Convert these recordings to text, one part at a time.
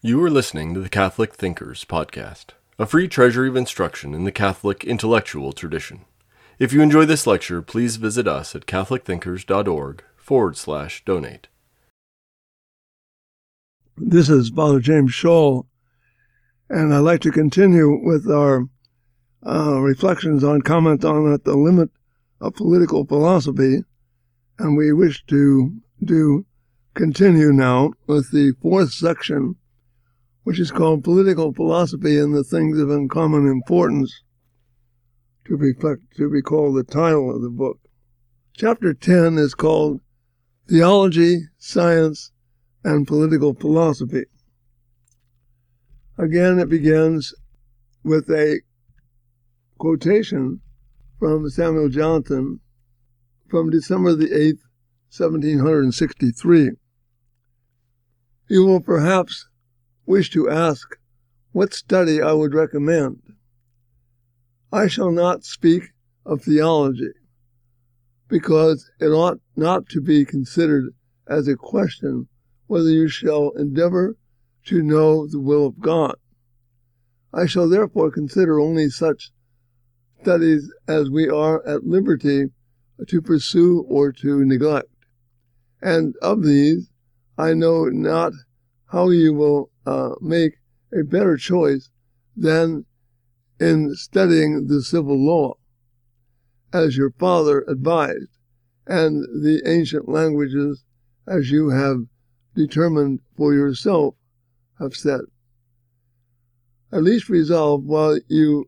You are listening to the Catholic Thinkers Podcast, a free treasury of instruction in the Catholic intellectual tradition. If you enjoy this lecture, please visit us at catholicthinkers.org forward slash donate. This is Father James Schall, and I'd like to continue with our uh, reflections on comment on at the limit of political philosophy, and we wish to do continue now with the fourth section which is called Political Philosophy and the Things of Uncommon Importance, to reflect, to recall the title of the book. Chapter 10 is called Theology, Science, and Political Philosophy. Again, it begins with a quotation from Samuel Johnson from December the 8th, 1763. You will perhaps wish to ask what study I would recommend. I shall not speak of theology, because it ought not to be considered as a question whether you shall endeavor to know the will of God. I shall therefore consider only such studies as we are at liberty to pursue or to neglect. And of these, I know not how you will uh, make a better choice than in studying the civil law, as your father advised, and the ancient languages as you have determined for yourself have said. At least resolve while you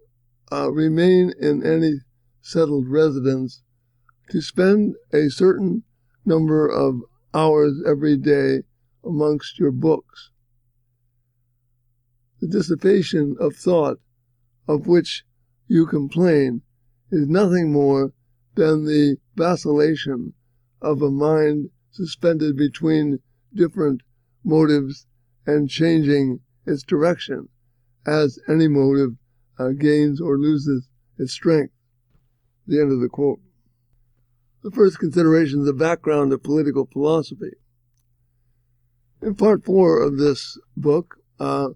uh, remain in any settled residence to spend a certain number of hours every day amongst your books. The dissipation of thought of which you complain is nothing more than the vacillation of a mind suspended between different motives and changing its direction as any motive uh, gains or loses its strength. The end of the quote. The first consideration is the background of political philosophy. In part four of this book, uh,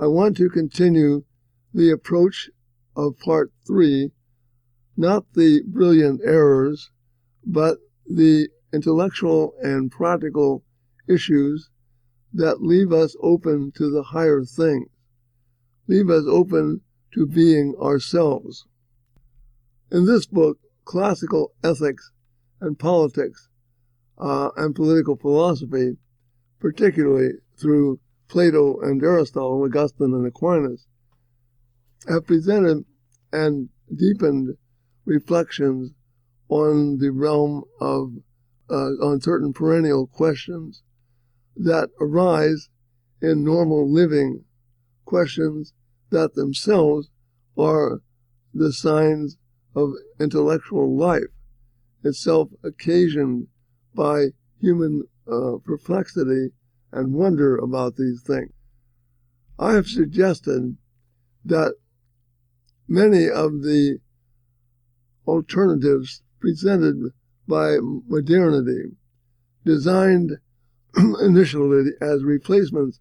I want to continue the approach of part three, not the brilliant errors, but the intellectual and practical issues that leave us open to the higher things, leave us open to being ourselves. In this book, classical ethics and politics uh, and political philosophy particularly through Plato and Aristotle, Augustine and Aquinas, have presented and deepened reflections on the realm of uh, on certain perennial questions that arise in normal living, questions that themselves are the signs of intellectual life, itself occasioned by human uh, perplexity and wonder about these things. I have suggested that many of the alternatives presented by modernity, designed initially as replacements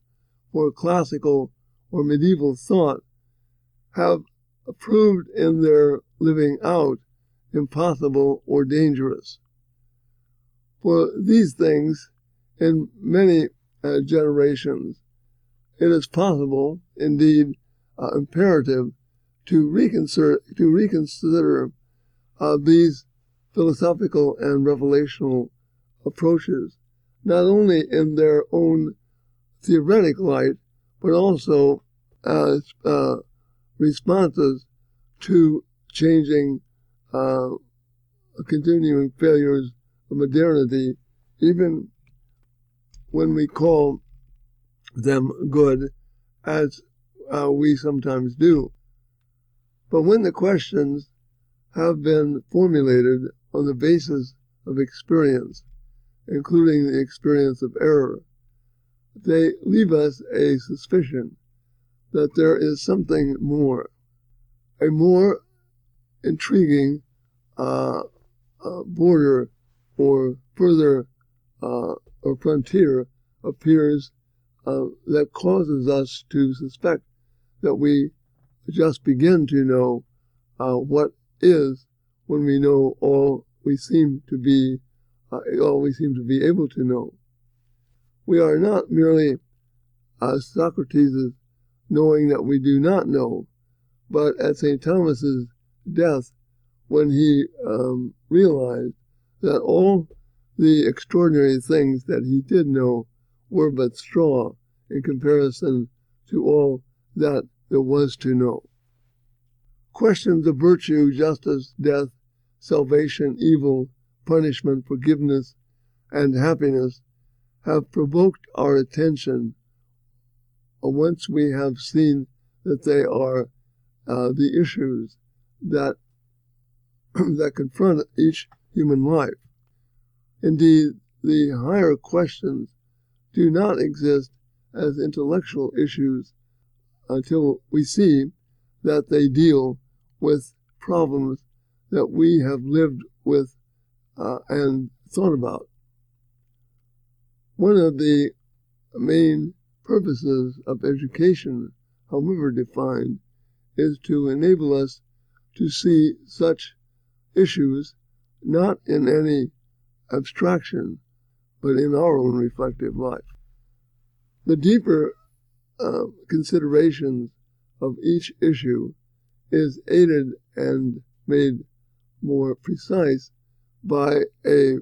for classical or medieval thought, have proved in their living out impossible or dangerous. For these things in many uh, generations, it is possible, indeed uh, imperative, to reconsider, to reconsider uh, these philosophical and revelational approaches, not only in their own theoretic light, but also as uh, responses to changing, uh, continuing failures of modernity, even when we call them good, as uh, we sometimes do. But when the questions have been formulated on the basis of experience, including the experience of error, they leave us a suspicion that there is something more, a more intriguing uh, uh, border or further uh, or frontier appears uh, that causes us to suspect that we just begin to know uh, what is when we know all we seem to be, uh, all we seem to be able to know. We are not merely as Socrates' knowing that we do not know, but at St. Thomas's death, when he um, realized that all the extraordinary things that he did know were but straw in comparison to all that there was to know. Questions of virtue, justice, death, salvation, evil, punishment, forgiveness, and happiness have provoked our attention once we have seen that they are uh, the issues that that confront each human life. Indeed, the higher questions do not exist as intellectual issues until we see that they deal with problems that we have lived with uh, and thought about. One of the main purposes of education, however defined, is to enable us to see such issues not in any abstraction, but in our own reflective life. The deeper uh, considerations of each issue is aided and made more precise by a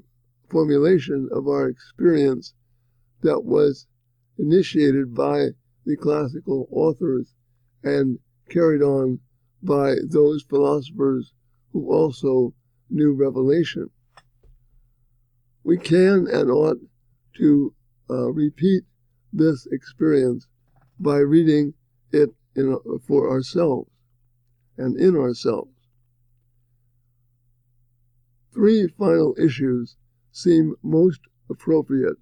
formulation of our experience that was initiated by the classical authors and carried on by those philosophers who also knew revelation. We can and ought to uh, repeat this experience by reading it in, for ourselves and in ourselves. Three final issues seem most appropriate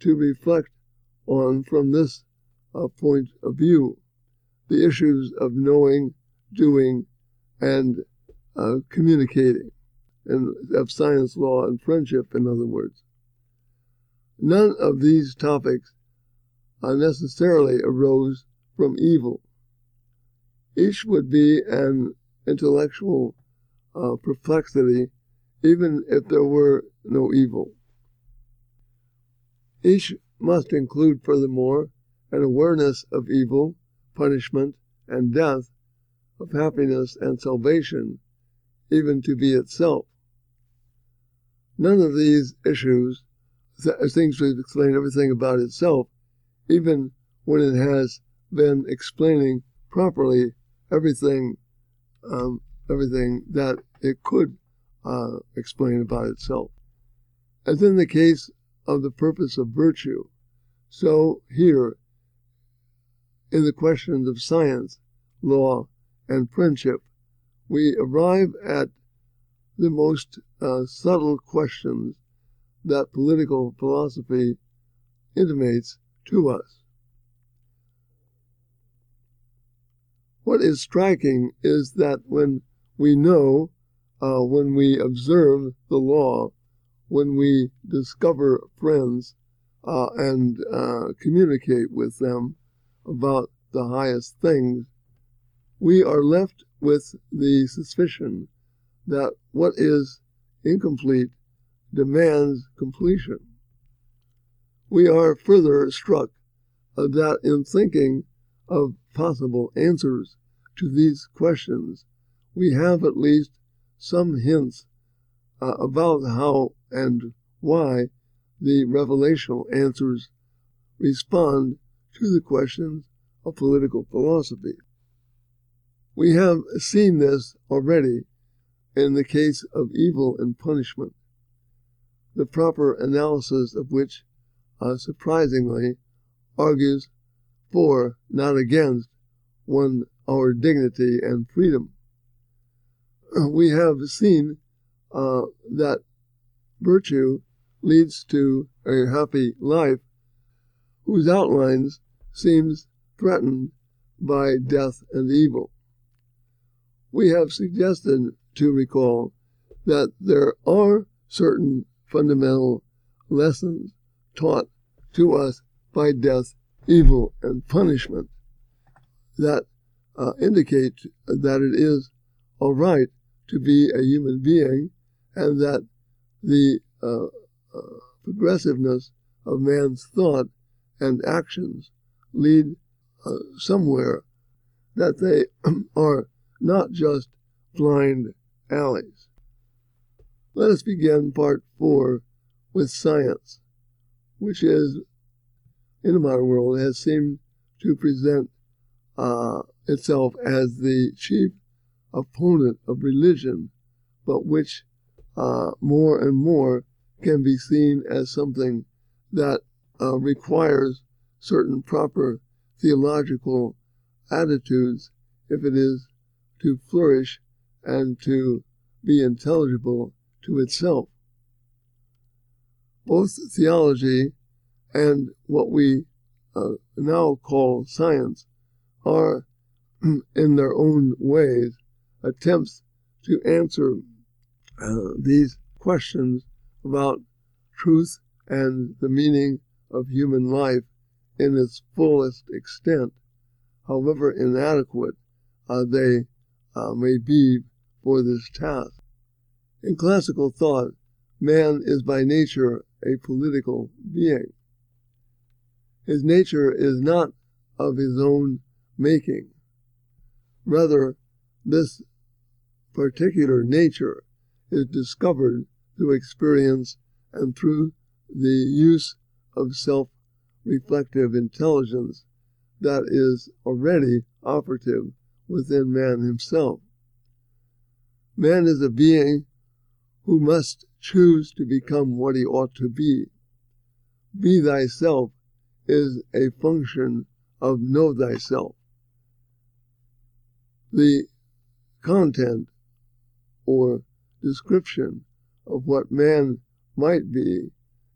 to reflect on from this uh, point of view the issues of knowing, doing, and uh, communicating, and of science, law, and friendship, in other words. None of these topics unnecessarily arose from evil. Each would be an intellectual uh, perplexity even if there were no evil. Each must include, furthermore, an awareness of evil, punishment, and death, of happiness and salvation, even to be itself. None of these issues, things to explain everything about itself, even when it has been explaining properly everything, um, everything that it could uh, explain about itself. As in the case of the purpose of virtue, so here in the questions of science, law, and friendship, we arrive at the most uh, subtle questions that political philosophy intimates to us. What is striking is that when we know, uh, when we observe the law, when we discover friends uh, and uh, communicate with them about the highest things, we are left with the suspicion that what is incomplete demands completion. We are further struck that in thinking of possible answers to these questions, we have at least some hints uh, about how and why the revelational answers respond to the questions of political philosophy. We have seen this already in the case of evil and punishment, the proper analysis of which, uh, surprisingly, argues for, not against, one our dignity and freedom. We have seen uh, that virtue leads to a happy life whose outlines seems threatened by death and evil. We have suggested to recall that there are certain fundamental lessons taught to us by death evil and punishment that uh, indicate that it is all right to be a human being and that the uh, uh, progressiveness of man's thought and actions lead uh, somewhere that they are not just blind alleys. Let us begin part four with science, which is, in the modern world, has seemed to present uh, itself as the chief opponent of religion, but which uh, more and more can be seen as something that uh, requires certain proper theological attitudes if it is to flourish and to be intelligible to itself. Both theology and what we uh, now call science are, in their own ways, attempts to answer uh, these questions about truth and the meaning of human life in its fullest extent, however inadequate uh, they uh, may be for this task. In classical thought, man is by nature a political being. His nature is not of his own making. Rather, this particular nature is discovered through experience and through the use of self reflective intelligence that is already operative within man himself. Man is a being who must choose to become what he ought to be. Be thyself is a function of know thyself. The content or description of what man might be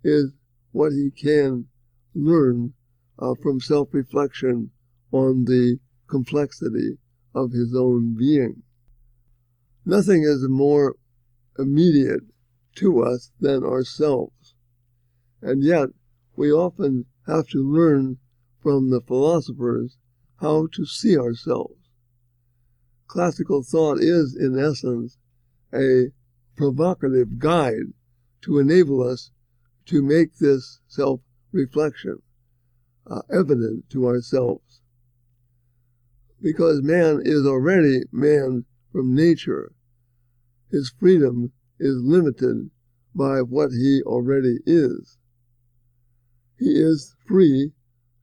is what he can learn uh, from self reflection on the complexity of his own being. Nothing is more immediate to us than ourselves, and yet we often have to learn from the philosophers how to see ourselves. Classical thought is, in essence, a provocative guide to enable us to make this self reflection uh, evident to ourselves. Because man is already man from nature, his freedom is limited by what he already is. He is free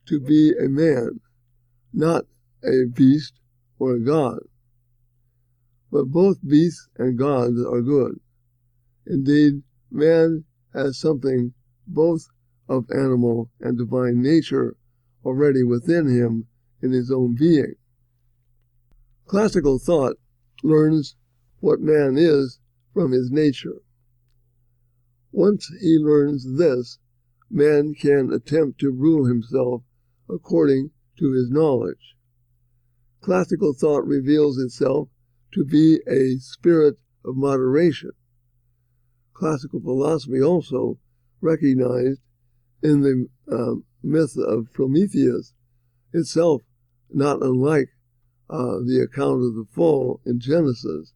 to be a man, not a beast or a god. But both beasts and gods are good. Indeed, man has something both of animal and divine nature already within him in his own being. Classical thought learns what man is from his nature. Once he learns this, man can attempt to rule himself according to his knowledge. Classical thought reveals itself to be a spirit of moderation. Classical philosophy also recognized in the um, myth of Prometheus itself, not unlike uh, the account of the fall in Genesis,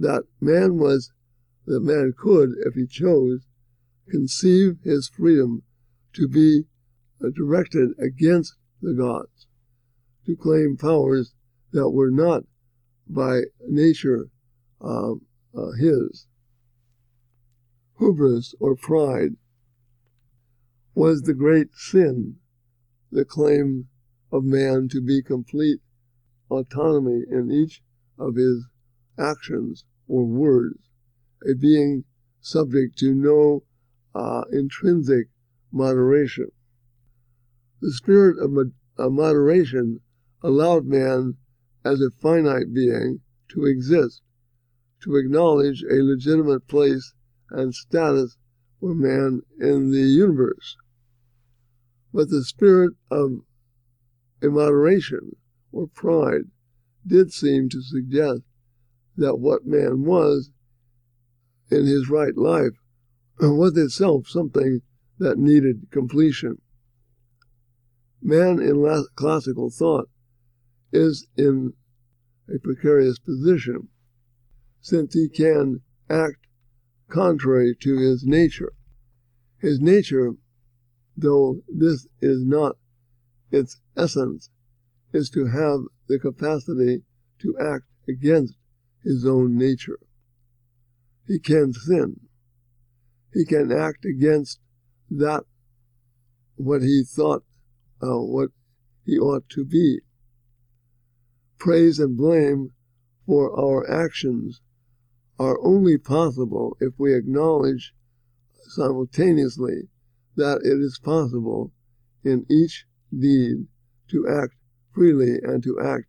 that man was, that man could, if he chose, conceive his freedom to be uh, directed against the gods, to claim powers that were not by nature um, uh, his. Hubris or pride was the great sin, the claim of man to be complete autonomy in each of his actions or words, a being subject to no uh, intrinsic moderation. The spirit of uh, moderation allowed man as a finite being to exist, to acknowledge a legitimate place and status for man in the universe. But the spirit of immoderation or pride did seem to suggest that what man was in his right life was itself something that needed completion. Man in classical thought is in a precarious position since he can act contrary to his nature. His nature, though this is not its essence, is to have the capacity to act against his own nature. He can sin. He can act against that what he thought, uh, what he ought to be. Praise and blame for our actions are only possible if we acknowledge simultaneously that it is possible in each deed to act freely and to act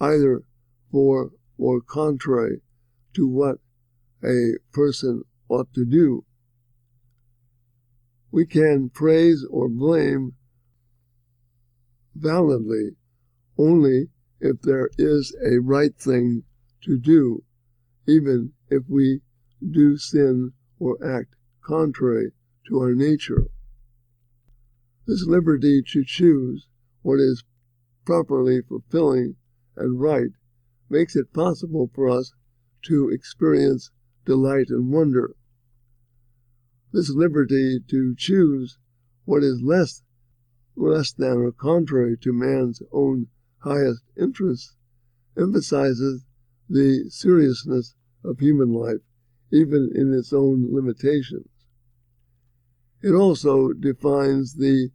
either for or contrary to what a person ought to do. We can praise or blame validly only if there is a right thing to do, even if we do sin or act contrary to our nature. This liberty to choose what is properly fulfilling and right makes it possible for us to experience delight and wonder. This liberty to choose what is less less than or contrary to man's own highest interests emphasizes the seriousness of human life, even in its own limitations. It also defines the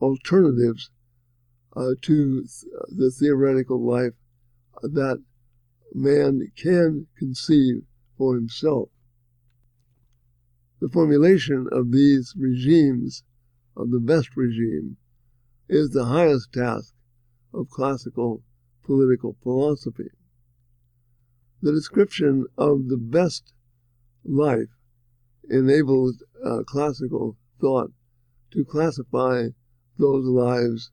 alternatives uh, to th- the theoretical life that man can conceive for himself. The formulation of these regimes, of the best regime, is the highest task of classical political philosophy. The description of the best life enables uh, classical thought to classify those lives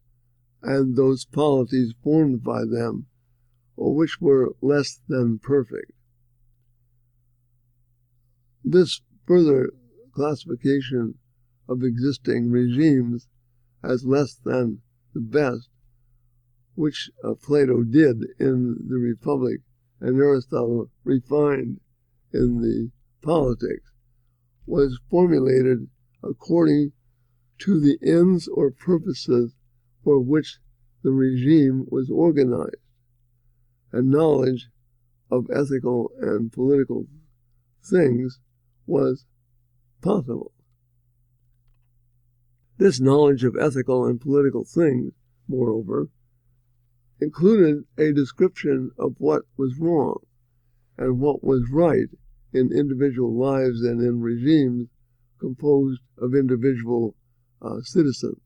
and those polities formed by them, or which were less than perfect. This further classification of existing regimes as less than the best, which uh, Plato did in the Republic and Aristotle refined in the Politics, was formulated according to the ends or purposes for which the regime was organized, and knowledge of ethical and political things was possible. This knowledge of ethical and political things, moreover, included a description of what was wrong and what was right in individual lives and in regimes composed of individual uh, citizens.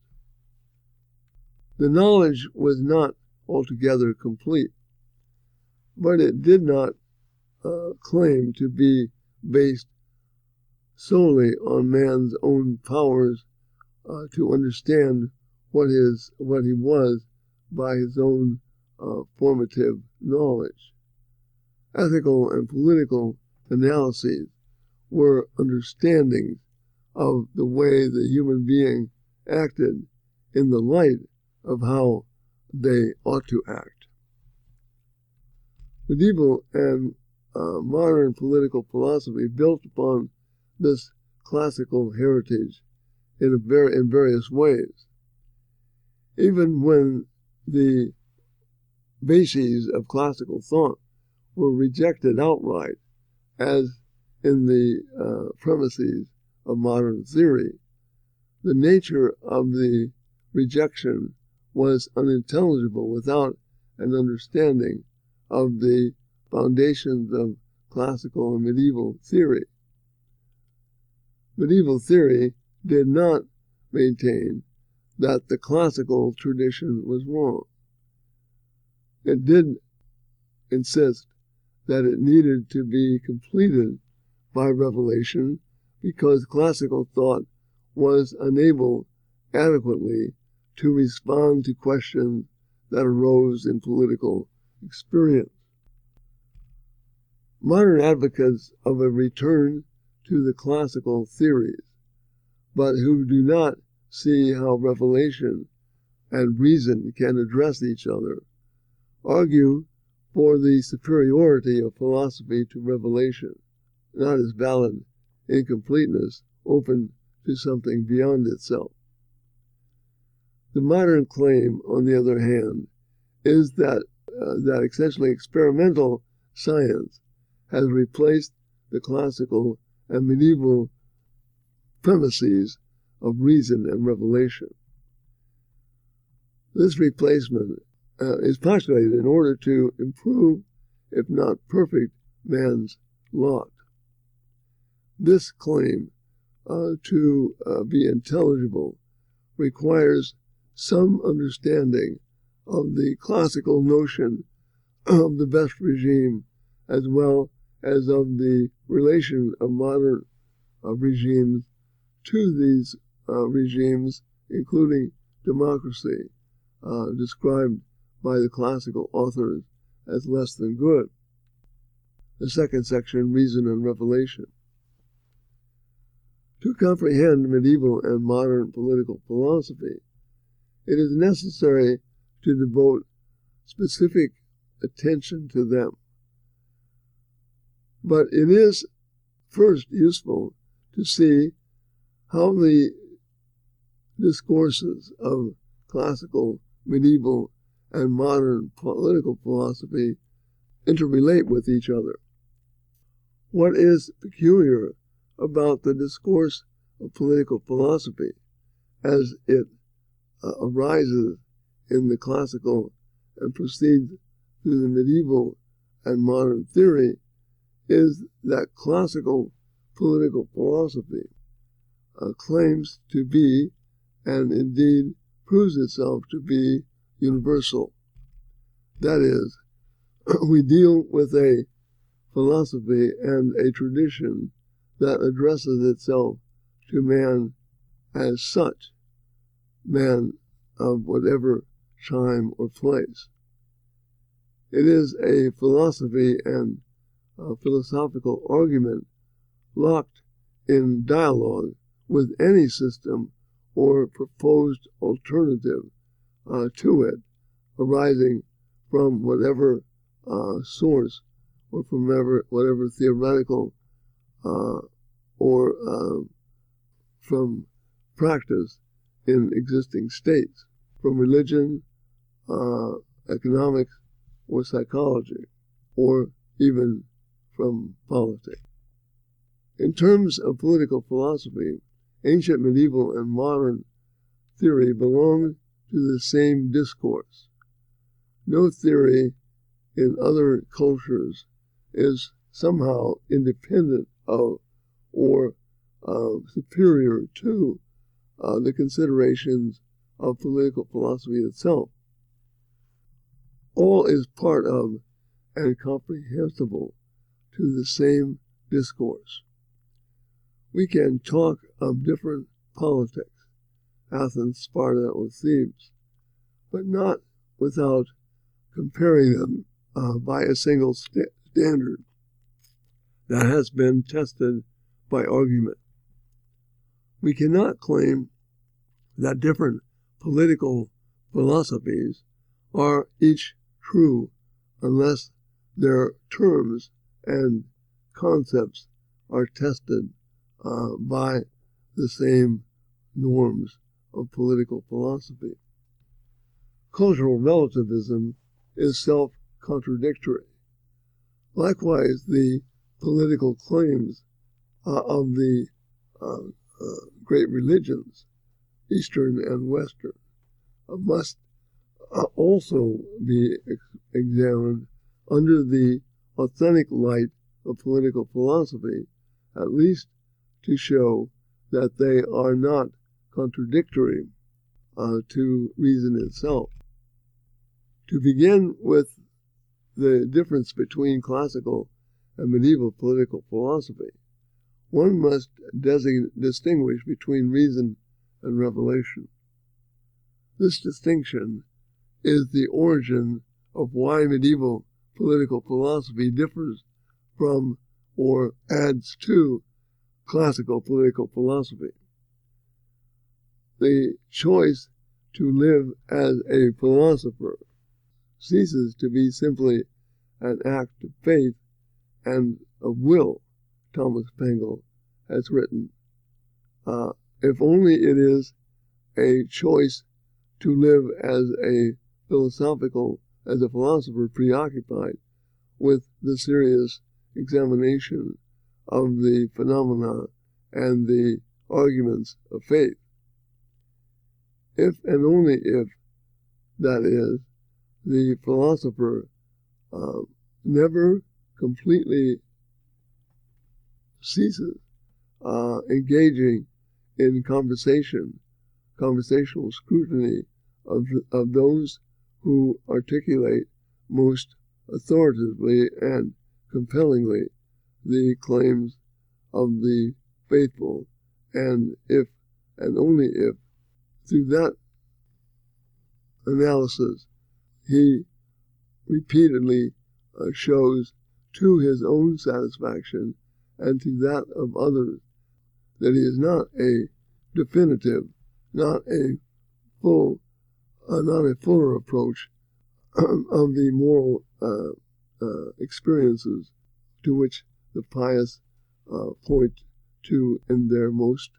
The knowledge was not altogether complete, but it did not uh, claim to be based solely on man's own powers uh, to understand what is what he was by his own uh, formative knowledge. Ethical and political analyses were understandings of the way the human being acted in the light of how they ought to act. Medieval and uh, modern political philosophy built upon this classical heritage in, in various ways. Even when the bases of classical thought were rejected outright, as in the uh, premises of modern theory, the nature of the rejection was unintelligible without an understanding of the foundations of classical and medieval theory. Medieval theory did not maintain that the classical tradition was wrong. It did insist that it needed to be completed by revelation because classical thought was unable adequately to respond to questions that arose in political experience. Modern advocates of a return to the classical theories but who do not see how revelation and reason can address each other, argue for the superiority of philosophy to revelation, not as valid incompleteness open to something beyond itself. The modern claim, on the other hand, is that that essentially experimental science has replaced the classical and medieval premises of reason and revelation. This replacement uh, is postulated in order to improve, if not perfect, man's lot. This claim uh, to uh, be intelligible requires some understanding of the classical notion of the best regime as well as of the relation of modern uh, regimes to these uh, regimes, including democracy, uh, described by the classical authors as less than good. The second section, Reason and Revelation. To comprehend medieval and modern political philosophy, it is necessary to devote specific attention to them. But it is first useful to see how the discourses of classical, medieval, and modern political philosophy interrelate with each other. What is peculiar about the discourse of political philosophy as it uh, arises in the classical and proceeds through the medieval and modern theory is that classical political philosophy uh, claims to be and indeed proves itself to be universal. That is, we deal with a philosophy and a tradition that addresses itself to man as such, man of whatever time or place. It is a philosophy and a philosophical argument locked in dialogue with any system or proposed alternative uh, to it arising from whatever uh, source or from whatever, whatever theoretical uh, or um, from practice in existing states, from religion, uh, economics, or psychology, or even from politics. In terms of political philosophy, ancient, medieval, and modern theory belong to the same discourse. No theory in other cultures is somehow independent of or uh, superior to uh, the considerations of political philosophy itself. All is part of and comprehensible to the same discourse. We can talk of different politics, Athens, Sparta, or Thebes, but not without comparing them uh, by a single st- standard that has been tested by argument. We cannot claim that different political philosophies are each true unless their terms and concepts are tested uh, by the same norms of political philosophy. Cultural relativism is self contradictory. Likewise, the political claims uh, of the uh, uh, great religions, Eastern and Western, uh, must uh, also be examined under the authentic light of political philosophy, at least to show that they are not contradictory uh, to reason itself. To begin with the difference between classical and medieval political philosophy, one must distinguish between reason and revelation. This distinction is the origin of why medieval political philosophy differs from or adds to classical political philosophy. The choice to live as a philosopher ceases to be simply an act of faith and of will, Thomas Pangle has written. Uh, if only it is a choice to live as a philosophical, as a philosopher preoccupied with the serious examination of the phenomena and the arguments of faith. If and only if, that is, the philosopher uh, never completely ceases uh, engaging in conversation, conversational scrutiny of, of those who articulate most authoritatively and compellingly the claims of the faithful, and if and only if through that analysis he repeatedly uh, shows to his own satisfaction and to that of others that he is not a definitive, not a full, uh, not a fuller approach of the moral uh, uh, experiences to which the pious uh, point to in their most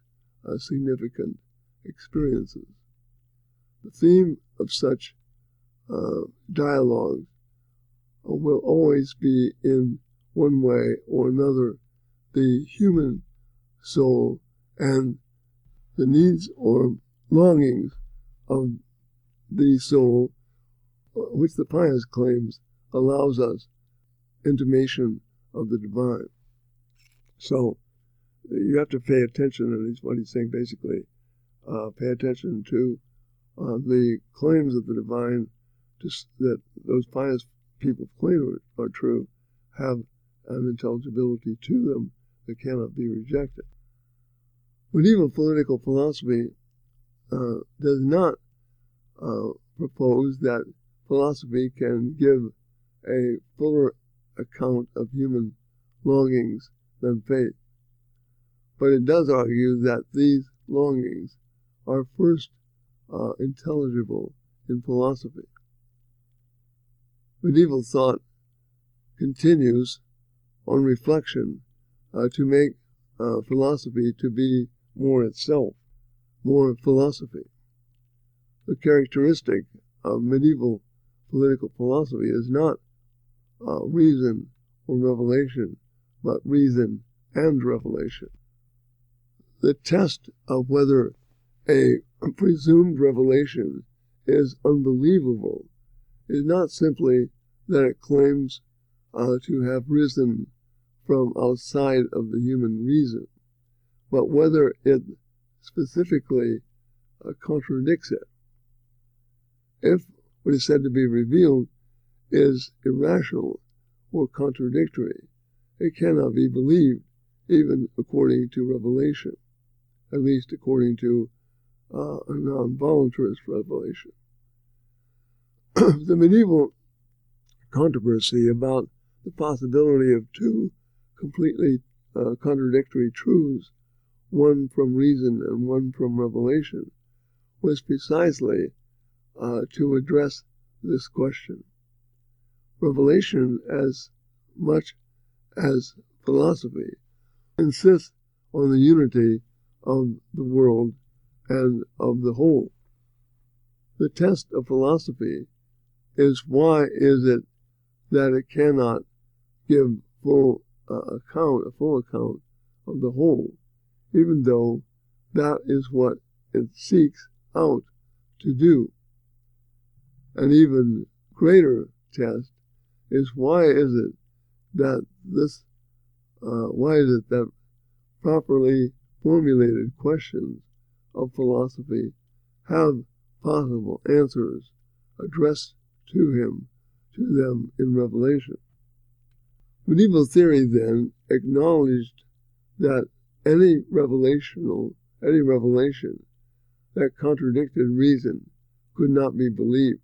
uh, significant experiences. The theme of such uh, dialogues will always be in one way or another the human soul and the needs or longings of the soul, which the pious claims allows us intimation of the divine. So you have to pay attention, and he's what he's saying basically. Uh, pay attention to uh, the claims of the divine to, that those pious people claim are, are true have an intelligibility to them that cannot be rejected. Medieval political philosophy uh, does not uh, propose that philosophy can give a fuller account of human longings than faith. But it does argue that these longings are first uh, intelligible in philosophy. Medieval thought continues on reflection uh, to make uh, philosophy to be more itself, more philosophy. The characteristic of medieval political philosophy is not uh, reason or revelation, but reason and revelation. The test of whether a presumed revelation is unbelievable is not simply that it claims uh, to have risen from outside of the human reason, but whether it specifically uh, contradicts it. If what is said to be revealed is irrational or contradictory, it cannot be believed, even according to revelation, at least according to uh, a non voluntarist revelation. the medieval controversy about the possibility of two completely uh, contradictory truths, one from reason and one from revelation, was precisely uh, to address this question. Revelation, as much as philosophy, insists on the unity of the world and of the whole. The test of philosophy is why is it that it cannot give full uh, account, a full account of the whole, even though that is what it seeks out to do. An even greater test is why is it that this, uh, why is it that properly formulated questions of philosophy have possible answers addressed to him, to them in Revelation. Medieval theory then acknowledged that any revelational, any revelation that contradicted reason could not be believed.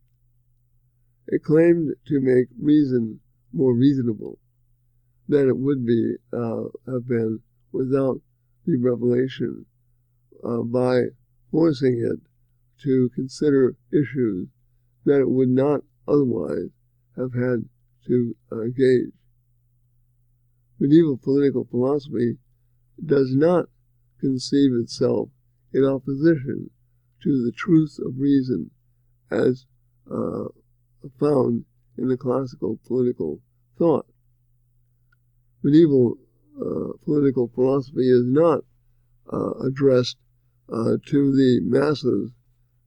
It claimed to make reason more reasonable than it would be uh, have been without the revelation uh, by forcing it to consider issues that it would not otherwise have had to engage. Medieval political philosophy does not conceive itself in opposition to the truth of reason as uh, found in the classical political thought. Medieval uh, political philosophy is not uh, addressed uh, to the masses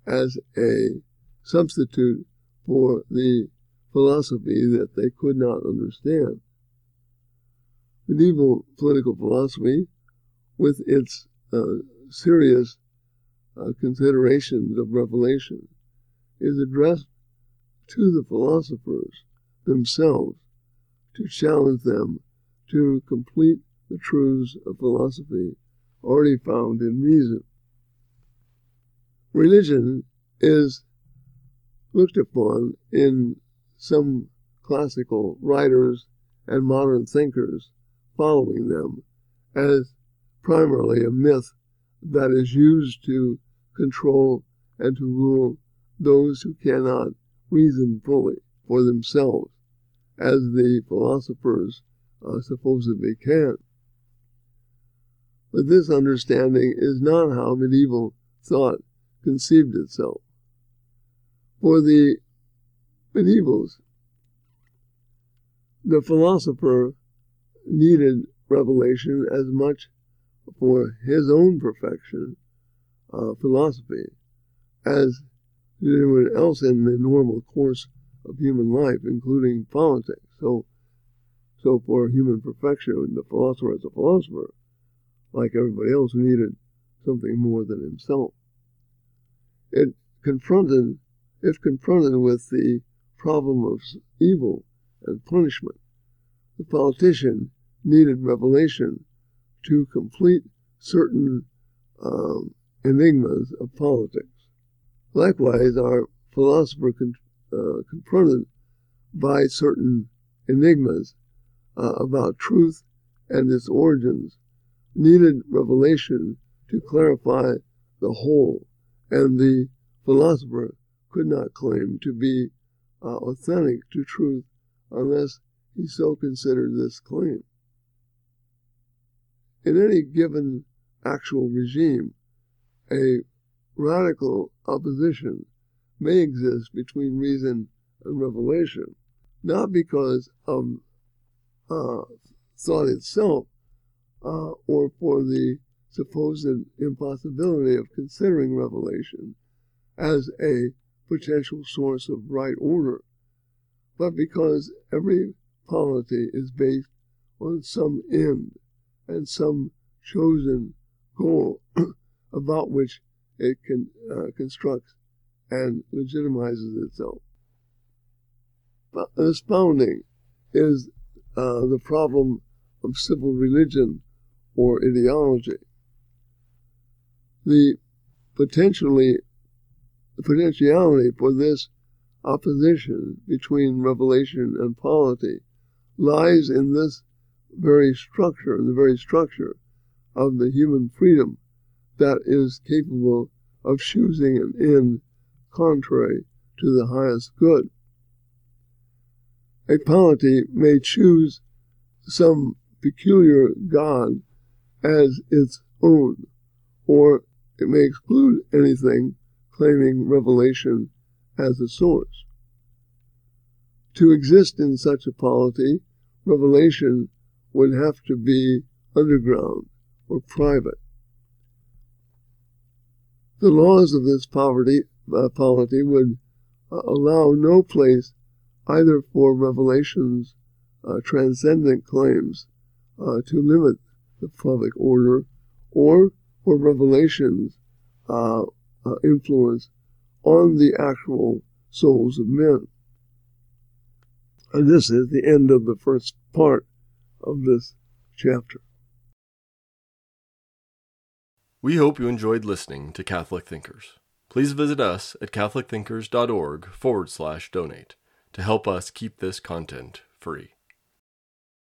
as a substitute for the philosophy that they could not understand. Medieval political philosophy, with its uh, serious uh, considerations of revelation, is addressed to the philosophers themselves to challenge them to complete the truths of philosophy already found in reason. Religion is looked upon in some classical writers and modern thinkers following them as primarily a myth that is used to control and to rule those who cannot reason fully for themselves, as the philosophers uh, supposedly can. But this understanding is not how medieval thought conceived itself. For the medievals, the philosopher needed revelation as much for his own perfection, uh, philosophy, as did anyone else in the normal course of human life, including politics. So, so for human perfection, the philosopher as a philosopher, like everybody else, needed something more than himself. It confronted, if confronted with the problem of evil and punishment, the politician needed revelation to complete certain um, enigmas of politics. Likewise, our philosopher con- uh, confronted by certain enigmas uh, about truth and its origins needed revelation to clarify the whole, and the philosopher could not claim to be uh, authentic to truth unless he so considered this claim. In any given actual regime, a radical opposition may exist between reason and revelation, not because of uh, thought itself uh, or for the supposed impossibility of considering revelation as a potential source of right order, but because every polity is based on some end and some chosen goal about which it can, uh, constructs and legitimizes itself. Expounding is uh, the problem of civil religion or ideology. The potentially the potentiality for this opposition between revelation and polity lies in this very structure, in the very structure of the human freedom that is capable of choosing an end contrary to the highest good. A polity may choose some peculiar God as its own, or it may exclude anything claiming revelation as a source. To exist in such a polity, revelation would have to be underground or private. The laws of this poverty, uh, polity would uh, allow no place either for revelation's uh, transcendent claims uh, to limit the public order or for revelation's uh, uh, influence on the actual souls of men. And this is the end of the first part of this chapter. We hope you enjoyed listening to Catholic Thinkers. Please visit us at catholicthinkers.org forward slash donate to help us keep this content free.